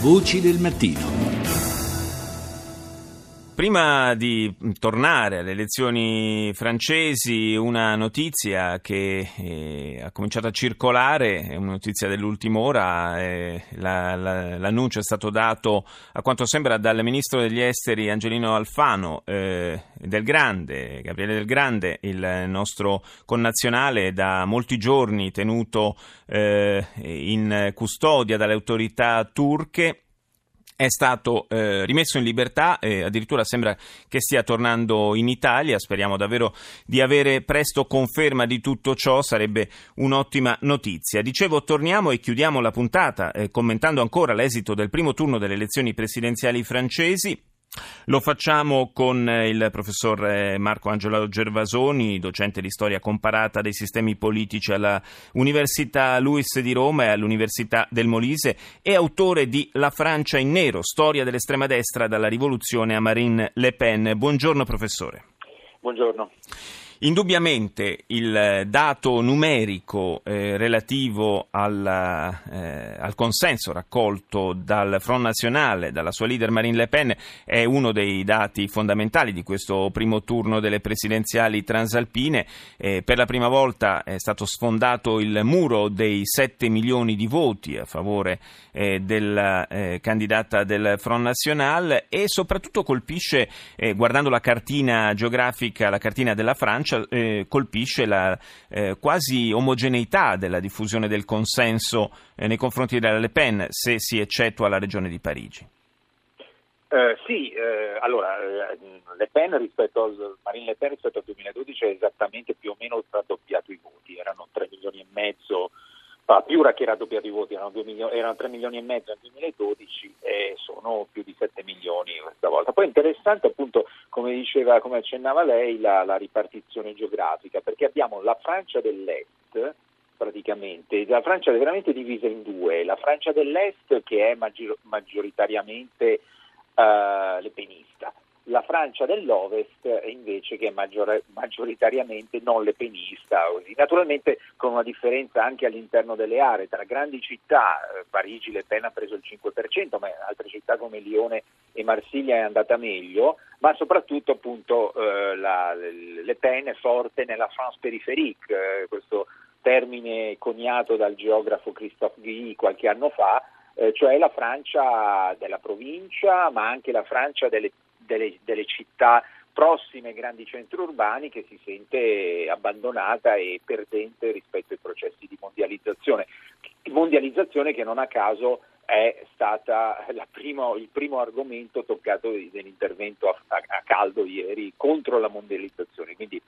Voci del mattino. Prima di tornare alle elezioni francesi, una notizia che eh, ha cominciato a circolare, è una notizia dell'ultima ora, eh, la, la, l'annuncio è stato dato a quanto sembra dal ministro degli esteri Angelino Alfano eh, del Grande, Gabriele del Grande, il nostro connazionale da molti giorni tenuto eh, in custodia dalle autorità turche è stato eh, rimesso in libertà e addirittura sembra che stia tornando in Italia. Speriamo davvero di avere presto conferma di tutto ciò, sarebbe un'ottima notizia. Dicevo, torniamo e chiudiamo la puntata eh, commentando ancora l'esito del primo turno delle elezioni presidenziali francesi. Lo facciamo con eh, il professor eh, Marco Angelo Gervasoni, docente di storia comparata dei sistemi politici all'Università Luis di Roma e all'Università del Molise e autore di La Francia in nero, storia dell'estrema destra dalla rivoluzione a Marine Le Pen. Buongiorno professore. Buongiorno. Indubbiamente il dato numerico eh, relativo al, eh, al, consenso raccolto dal Front Nazionale, dalla sua leader Marine Le Pen, è uno dei dati fondamentali di questo primo turno delle presidenziali transalpine. Eh, per la prima volta è stato sfondato il muro dei 7 milioni di voti a favore eh, della eh, candidata del Front National e soprattutto colpisce, eh, guardando la cartina geografica, la cartina della Francia, Francia eh, colpisce la eh, quasi omogeneità della diffusione del consenso eh, nei confronti della Le Pen, se si eccettua la regione di Parigi. Uh, sì, uh, allora Le Pen rispetto al, Marine Le Pen rispetto al 2012 è esattamente più o meno raddoppiato i voti, erano 3 milioni e mezzo Ah, più che raddoppiato i voti, erano, milioni, erano, 3 milioni e mezzo nel 2012 e sono più di 7 milioni questa volta. Poi è interessante appunto, come diceva, come accennava lei, la, la ripartizione geografica, perché abbiamo la Francia dell'Est, praticamente, la Francia è veramente divisa in due, la Francia dell'Est che è maggior, maggioritariamente uh, lepenista, la Francia dell'Ovest invece che è maggior, maggioritariamente non lepenista, naturalmente con una differenza anche all'interno delle aree, tra grandi città, eh, Parigi Le Pen ha preso il 5%, ma altre città come Lione e Marsiglia è andata meglio, ma soprattutto appunto eh, la, Le Pen è forte nella France périphérique, eh, questo termine coniato dal geografo Christophe Guy qualche anno fa, eh, cioè la Francia della provincia, ma anche la Francia delle delle, delle città prossime ai grandi centri urbani che si sente abbandonata e perdente rispetto ai processi di mondializzazione. Mondializzazione che non a caso è stata primo, il primo argomento toccato nell'intervento a, a, caldo ieri contro la mondializzazione, quindi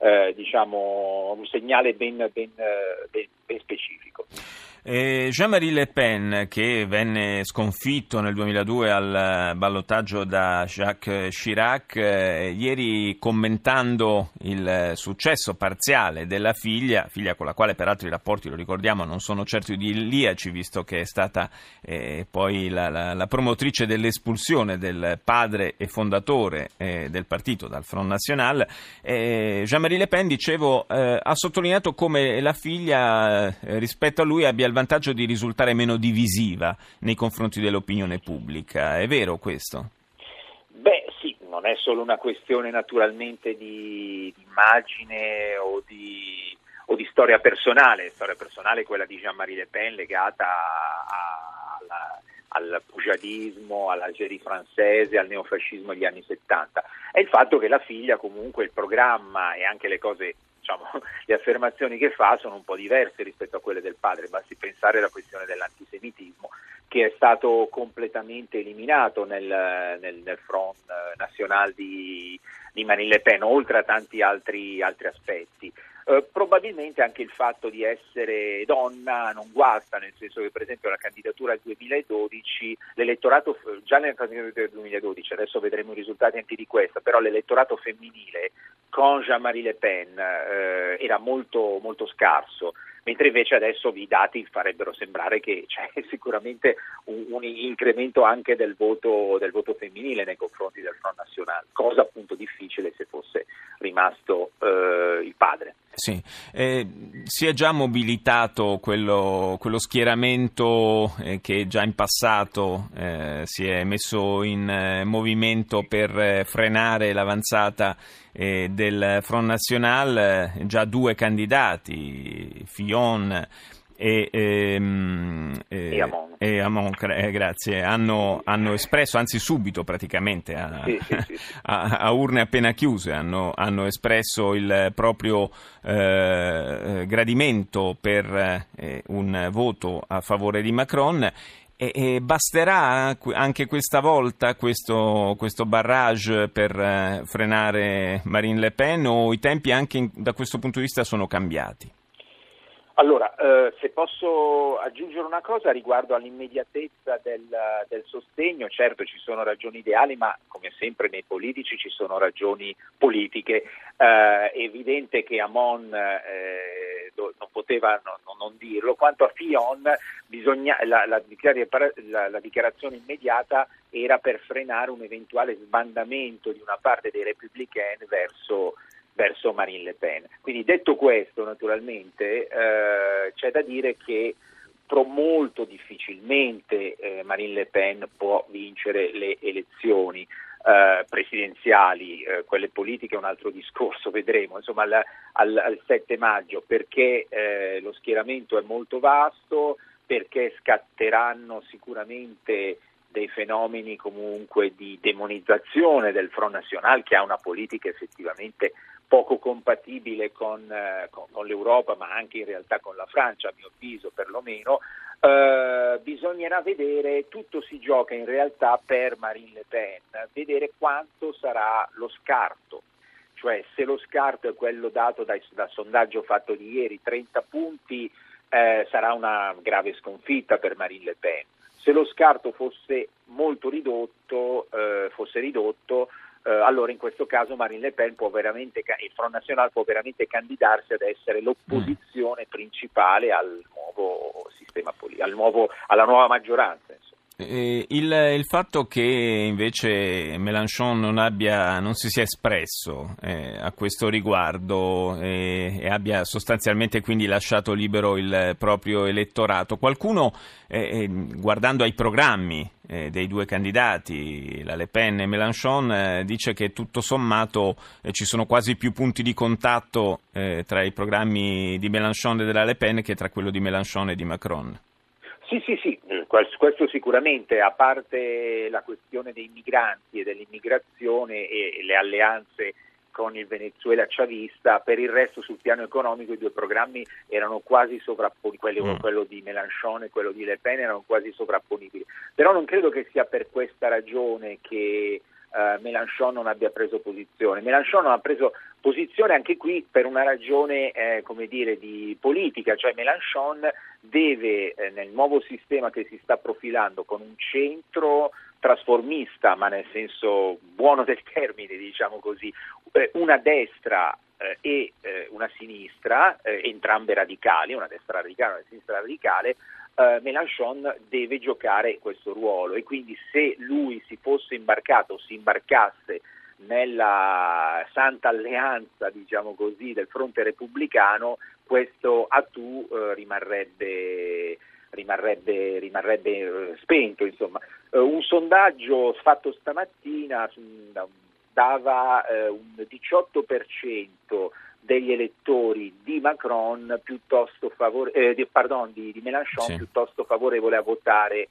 eh, diciamo un segnale ben, ben, ben, ben specifico. Eh, Jean-Marie Le Pen, che venne sconfitto nel 2002 al ballottaggio da Jacques Chirac, eh, ieri commentando il successo parziale della figlia, figlia con la quale peraltro i rapporti, lo ricordiamo, non sono certo idilliaci, visto che è stata eh, poi la, la, la, promotrice dell'espulsione del padre e fondatore eh, del partito dal Front National, eh, Jean-Marie Le Pen, dicevo, eh, ha sottolineato come la figlia rispetto a lui abbia il vantaggio di risultare meno divisiva nei confronti dell'opinione pubblica. È vero questo? Beh sì, non è solo una questione naturalmente di, di immagine o di, o di, storia personale, storia personale è quella di Jean-Marie Le Pen legata a, alla, al pujadismo, all'Algérie francese, al neofascismo degli anni 70. È il fatto che la figlia comunque il programma e anche le cose diciamo, le affermazioni che fa sono un po' diverse rispetto a quelle del padre, basti pensare alla questione dell'antisemitismo che è stato completamente eliminato nel, nel, nel Front National di, di Marine Pen, oltre a tanti altri, altri aspetti. Eh, probabilmente anche il fatto di essere donna non guasta, nel senso che per esempio la candidatura al 2012, l'elettorato già nella candidatura del 2012, adesso vedremo i risultati anche di questa, però l'elettorato femminile con Jean-Marie Le Pen eh, era molto, molto scarso mentre invece adesso i dati farebbero sembrare che c'è sicuramente un, un incremento anche del voto, del voto, femminile nei confronti del Front National, cosa appunto difficile se fosse rimasto eh, il padre. Sì, eh, si è già mobilitato quello, quello schieramento eh, che già in passato eh, si è messo in eh, movimento per eh, frenare l'avanzata eh, del Front National, già due candidati, Fillon e, ehm, e, Amon, e Amon eh, grazie, hanno, hanno, espresso, anzi subito praticamente, a, sì, sì, sì. a, a urne appena chiuse, hanno, hanno espresso il proprio eh, gradimento per eh, un voto a favore di Macron e, e, basterà anche questa volta questo, questo barrage per eh, frenare Marine Le Pen o i tempi anche in, da questo punto di vista sono cambiati? Allora, eh, se posso aggiungere una cosa riguardo all'immediatezza del, del, sostegno, certo ci sono ragioni ideali, ma come sempre nei politici ci sono ragioni politiche. Eh, è evidente che Amon eh, non poteva non, non, dirlo. Quanto a Fion, bisogna, la, la, la, la dichiarazione immediata era per frenare un eventuale sbandamento di una parte dei repubblicani verso verso Marine Le Pen. Quindi detto questo, naturalmente, eh, c'è da dire che molto difficilmente eh, Marine Le Pen può vincere le elezioni eh, presidenziali, eh, quelle politiche è un altro discorso, vedremo, insomma al, al, al 7 maggio, perché eh, lo schieramento è molto vasto, perché scatteranno sicuramente dei fenomeni comunque di demonizzazione del Front National che ha una politica effettivamente poco compatibile con, eh, con, con, l'Europa, ma anche in realtà con la Francia, a mio avviso perlomeno, eh, bisognerà vedere, tutto si gioca in realtà per Marine Le Pen, vedere quanto sarà lo scarto. Cioè se lo scarto è quello dato dai, dal sondaggio fatto di ieri, 30 punti, eh, sarà una grave sconfitta per Marine Le Pen. Se lo scarto fosse molto ridotto, eh, fosse ridotto eh, allora in questo caso Marine Le Pen può veramente, il Front National può veramente candidarsi ad essere l'opposizione principale al nuovo sistema politico, al alla nuova maggioranza. Eh, il, il, fatto che invece Mélenchon non, abbia, non si sia espresso eh, a questo riguardo eh, e abbia sostanzialmente quindi lasciato libero il proprio elettorato, qualcuno eh, eh, guardando ai programmi eh, dei due candidati, la Le Pen e Mélenchon, dice che tutto sommato ci sono quasi più punti di contatto tra i programmi di Mélenchon e della Le Pen che tra quello di Mélenchon e di Macron. Sì, sì, sì, questo sicuramente, a parte la questione dei migranti e dell'immigrazione e le alleanze con il Venezuela chavista, per il resto sul piano economico i due programmi erano quasi sovrapponibili, quello, mm. quello di Mélenchon e quello di Le Pen erano quasi sovrapponibili. Però non credo che sia per questa ragione che eh, Mélenchon non abbia preso posizione. Mélenchon non ha preso posizione anche qui per una ragione eh, come dire, di politica, cioè Mélenchon deve eh, nel nuovo sistema che si sta profilando con un centro trasformista, ma nel senso buono del termine, diciamo così, eh, una destra eh, e eh, una sinistra, entrambe radicali, una destra radicale e una sinistra radicale, Mélenchon deve giocare questo ruolo. E quindi se lui si fosse imbarcato, si imbarcasse nella santa alleanza, diciamo così, del fronte repubblicano, questo attu eh, rimarrebbe, rimarrebbe, rimarrebbe eh, spento. Insomma. Eh, un sondaggio fatto stamattina dava eh, un 18% degli elettori di Macron piuttosto favore, eh, di, pardon, di, di Mélenchon sì. piuttosto favorevole a votare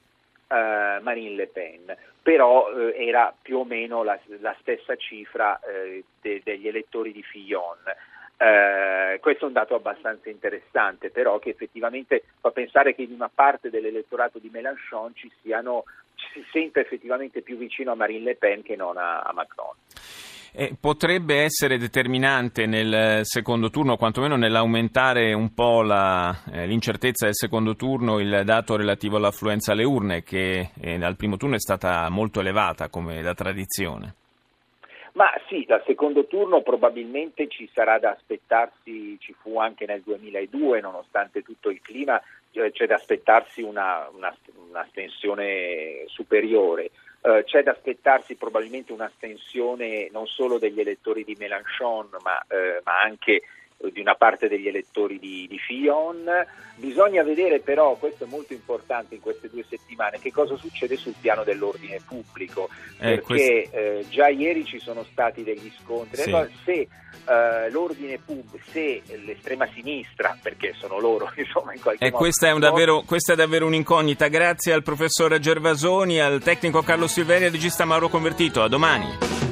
eh, Marine Le Pen, però eh, era più o meno la, la stessa cifra de, degli elettori di Fillon. Eh, questo è un dato abbastanza interessante, però che effettivamente fa pensare che in una parte dell'elettorato di Mélenchon ci, siano, ci si senta effettivamente più vicino a Marine Le Pen che non a, a Macron. Eh, potrebbe essere determinante nel secondo turno, quantomeno nell'aumentare un po' la, eh, l'incertezza del secondo turno, il dato relativo all'affluenza alle urne, che eh, al primo turno è stata molto elevata come da tradizione. Ma sì, dal secondo turno probabilmente ci sarà da aspettarsi, ci fu anche nel 2002, nonostante tutto il clima, eh, c'è da aspettarsi una, una, un'astensione superiore. Uh, c'è da aspettarsi probabilmente un'astensione non solo degli elettori di Mélenchon, ma, uh, ma anche di una parte degli elettori di, di, Fillon. Bisogna vedere però, questo è molto importante in queste due settimane, che cosa succede sul piano dell'ordine pubblico, eh, perché questo... eh, già ieri ci sono stati degli scontri. Sì. Se eh, l'ordine pubblico, se l'estrema sinistra, perché sono loro, insomma, in qualche modo... Questa è, davvero, questa è davvero un'incognita. Grazie al professor Gervasoni, al tecnico Carlo Silveri e al regista Mauro Convertito. A domani.